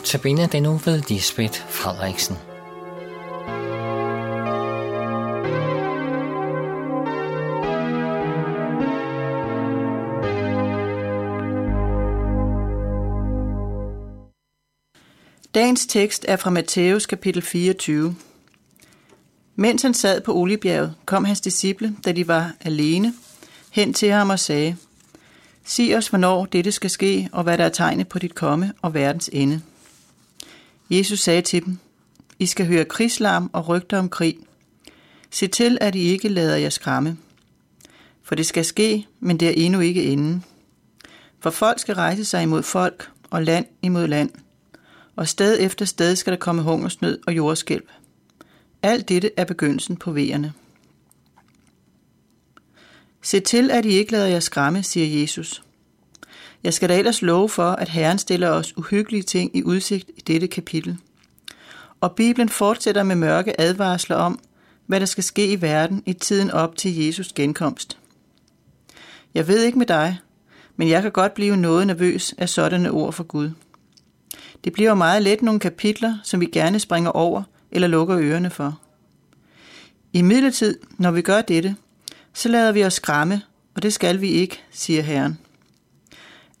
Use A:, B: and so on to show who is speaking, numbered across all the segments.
A: Notabene den nu ved Lisbeth Frederiksen.
B: Dagens tekst er fra Matthæus kapitel 24. Mens han sad på Oliebjerget, kom hans disciple, da de var alene, hen til ham og sagde, Sig os, hvornår dette skal ske, og hvad der er tegnet på dit komme og verdens ende. Jesus sagde til dem, I skal høre krigslarm og rygter om krig. Se til, at I ikke lader jer skræmme. For det skal ske, men det er endnu ikke enden. For folk skal rejse sig imod folk, og land imod land. Og sted efter sted skal der komme hungersnød og jordskælv. Alt dette er begyndelsen på vejerne. Se til, at I ikke lader jer skræmme, siger Jesus. Jeg skal da ellers love for, at Herren stiller os uhyggelige ting i udsigt i dette kapitel. Og Bibelen fortsætter med mørke advarsler om, hvad der skal ske i verden i tiden op til Jesus genkomst. Jeg ved ikke med dig, men jeg kan godt blive noget nervøs af sådanne ord for Gud. Det bliver meget let nogle kapitler, som vi gerne springer over eller lukker ørerne for. I midlertid, når vi gør dette, så lader vi os skræmme, og det skal vi ikke, siger Herren.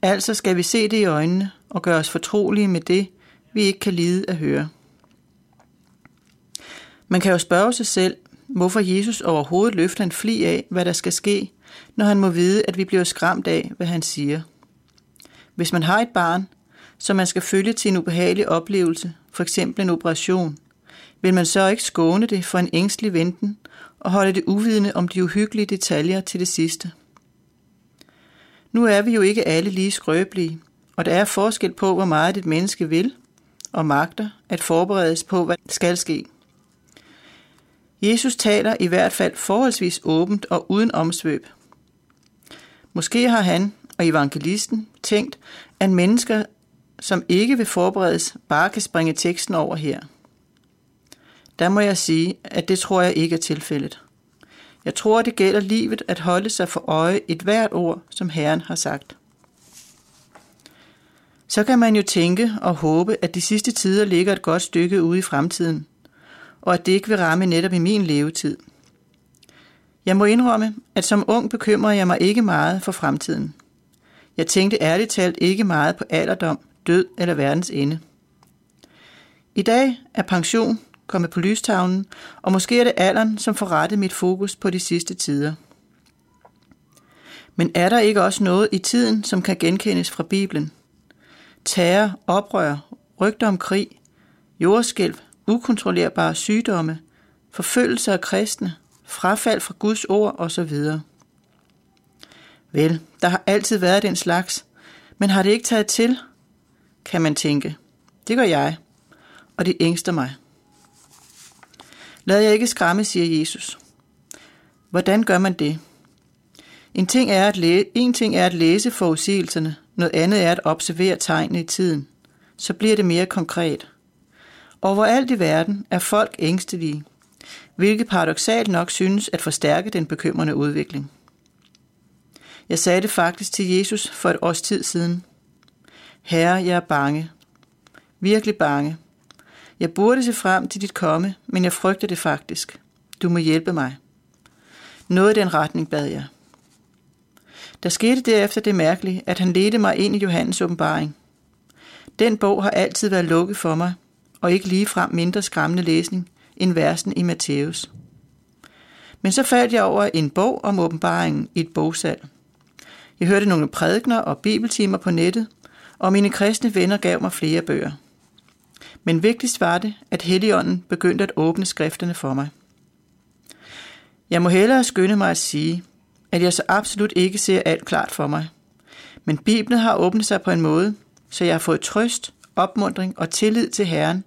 B: Altså skal vi se det i øjnene og gøre os fortrolige med det, vi ikke kan lide at høre. Man kan jo spørge sig selv, hvorfor Jesus overhovedet løfter en fli af, hvad der skal ske, når han må vide, at vi bliver skræmt af, hvad han siger. Hvis man har et barn, som man skal følge til en ubehagelig oplevelse, for eksempel en operation, vil man så ikke skåne det for en ængstelig venten og holde det uvidende om de uhyggelige detaljer til det sidste? Nu er vi jo ikke alle lige skrøbelige, og der er forskel på, hvor meget et menneske vil og magter at forberedes på, hvad skal ske. Jesus taler i hvert fald forholdsvis åbent og uden omsvøb. Måske har han og evangelisten tænkt, at mennesker, som ikke vil forberedes, bare kan springe teksten over her. Der må jeg sige, at det tror jeg ikke er tilfældet. Jeg tror, det gælder livet at holde sig for øje et hvert ord, som Herren har sagt. Så kan man jo tænke og håbe, at de sidste tider ligger et godt stykke ude i fremtiden, og at det ikke vil ramme netop i min levetid. Jeg må indrømme, at som ung bekymrede jeg mig ikke meget for fremtiden. Jeg tænkte ærligt talt ikke meget på alderdom, død eller verdens ende. I dag er pension komme på lystavlen, og måske er det alderen, som får rettet mit fokus på de sidste tider. Men er der ikke også noget i tiden, som kan genkendes fra Bibelen? Terror, oprør, rygter om krig, jordskælv, ukontrollerbare sygdomme, forfølgelse af kristne, frafald fra Guds ord osv. Vel, der har altid været den slags, men har det ikke taget til, kan man tænke. Det gør jeg, og det ængster mig. Lad jeg ikke skræmme, siger Jesus. Hvordan gør man det? En ting er at, læ- en ting er at læse forudsigelserne, noget andet er at observere tegnene i tiden. Så bliver det mere konkret. Overalt i verden er folk ængstelige, hvilket paradoxalt nok synes at forstærke den bekymrende udvikling. Jeg sagde det faktisk til Jesus for et års tid siden. Herre, jeg er bange. Virkelig bange. Jeg burde se frem til dit komme, men jeg frygter det faktisk. Du må hjælpe mig. Noget i den retning bad jeg. Der skete derefter det mærkelige, at han ledte mig ind i Johannes åbenbaring. Den bog har altid været lukket for mig, og ikke lige frem mindre skræmmende læsning end versen i Matthæus. Men så faldt jeg over en bog om åbenbaringen i et bogsalg. Jeg hørte nogle prædikner og bibeltimer på nettet, og mine kristne venner gav mig flere bøger. Men vigtigst var det, at Helligånden begyndte at åbne skrifterne for mig. Jeg må hellere skynde mig at sige, at jeg så absolut ikke ser alt klart for mig. Men Bibelen har åbnet sig på en måde, så jeg har fået trøst, opmundring og tillid til Herren,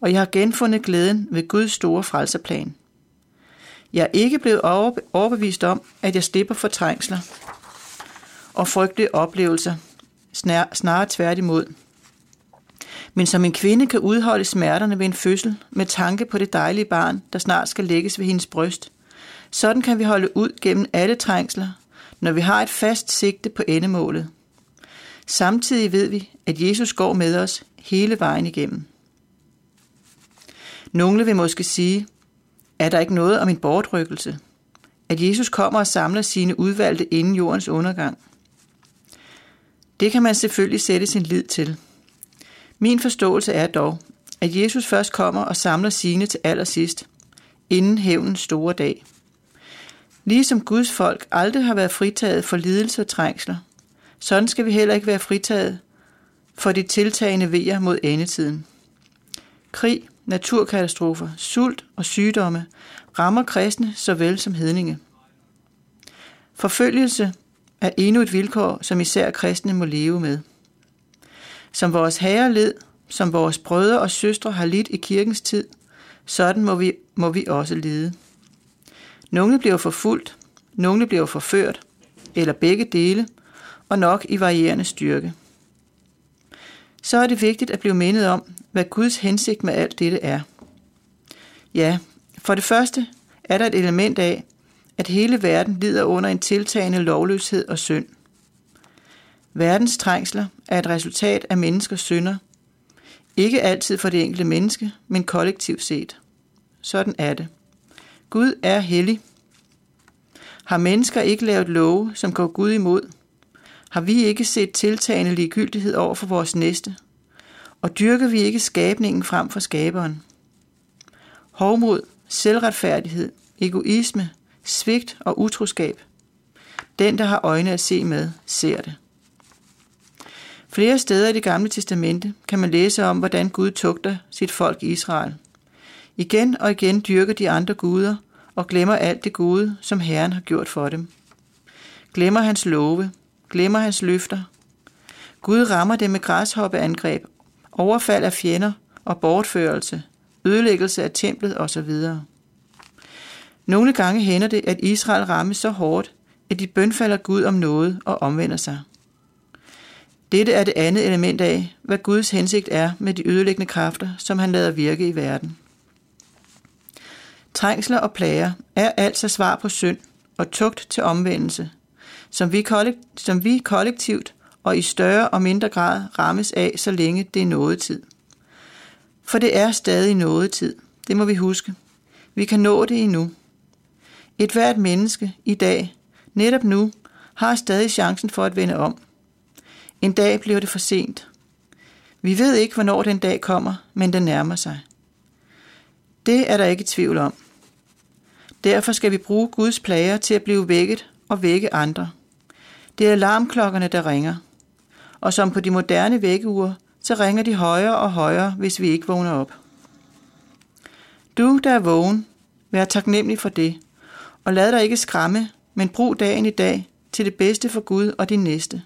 B: og jeg har genfundet glæden ved Guds store frelserplan. Jeg er ikke blevet overbevist om, at jeg slipper for trængsler og frygtelige oplevelser, snarere tværtimod. Men som en kvinde kan udholde smerterne ved en fødsel med tanke på det dejlige barn, der snart skal lægges ved hendes bryst, sådan kan vi holde ud gennem alle trængsler, når vi har et fast sigte på endemålet. Samtidig ved vi, at Jesus går med os hele vejen igennem. Nogle vil måske sige, er der ikke noget om en bortrykkelse? At Jesus kommer og samler sine udvalgte inden jordens undergang? Det kan man selvfølgelig sætte sin lid til. Min forståelse er dog, at Jesus først kommer og samler sine til allersidst, inden hævnens store dag. Ligesom Guds folk aldrig har været fritaget for lidelse og trængsler, sådan skal vi heller ikke være fritaget for de tiltagende vejer mod endetiden. Krig, naturkatastrofer, sult og sygdomme rammer kristne såvel som hedninge. Forfølgelse er endnu et vilkår, som især kristne må leve med. Som vores herre led, som vores brødre og søstre har lidt i kirkens tid, sådan må vi, må vi også lide. Nogle bliver forfulgt, nogle bliver forført, eller begge dele, og nok i varierende styrke. Så er det vigtigt at blive mindet om, hvad Guds hensigt med alt dette er. Ja, for det første er der et element af, at hele verden lider under en tiltagende lovløshed og synd. Verdens trængsler er et resultat af menneskers synder. Ikke altid for det enkelte menneske, men kollektivt set. Sådan er det. Gud er hellig. Har mennesker ikke lavet love, som går Gud imod? Har vi ikke set tiltagende ligegyldighed over for vores næste? Og dyrker vi ikke skabningen frem for skaberen? Hovmod, selvretfærdighed, egoisme, svigt og utroskab. Den, der har øjne at se med, ser det. Flere steder i det gamle testamente kan man læse om, hvordan Gud tugter sit folk Israel. Igen og igen dyrker de andre guder og glemmer alt det gode, som Herren har gjort for dem. Glemmer hans love, glemmer hans løfter. Gud rammer dem med græshoppeangreb, overfald af fjender og bortførelse, ødelæggelse af templet osv. Nogle gange hænder det, at Israel rammes så hårdt, at de bønfalder Gud om noget og omvender sig. Dette er det andet element af, hvad Guds hensigt er med de ødelæggende kræfter, som han lader virke i verden. Trængsler og plager er altså svar på synd og tugt til omvendelse, som vi, som vi kollektivt og i større og mindre grad rammes af, så længe det er nådetid. For det er stadig nådetid. Det må vi huske. Vi kan nå det endnu. Et hvert menneske i dag, netop nu, har stadig chancen for at vende om. En dag bliver det for sent. Vi ved ikke, hvornår den dag kommer, men den nærmer sig. Det er der ikke tvivl om. Derfor skal vi bruge Guds plager til at blive vækket og vække andre. Det er alarmklokkerne, der ringer. Og som på de moderne vækkeure, så ringer de højere og højere, hvis vi ikke vågner op. Du, der er vågen, vær taknemmelig for det, og lad dig ikke skræmme, men brug dagen i dag til det bedste for Gud og din næste.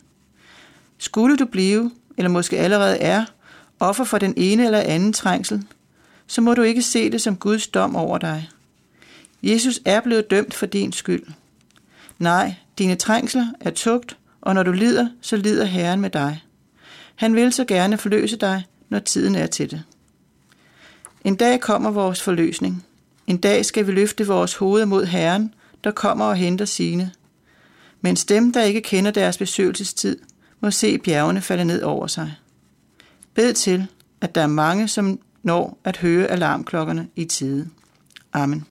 B: Skulle du blive, eller måske allerede er, offer for den ene eller anden trængsel, så må du ikke se det som Guds dom over dig. Jesus er blevet dømt for din skyld. Nej, dine trængsler er tugt, og når du lider, så lider Herren med dig. Han vil så gerne forløse dig, når tiden er til det. En dag kommer vores forløsning. En dag skal vi løfte vores hoveder mod Herren, der kommer og henter sine. Mens dem, der ikke kender deres besøgelsestid, må se bjergene falde ned over sig. Bed til, at der er mange, som når at høre alarmklokkerne i tide. Amen.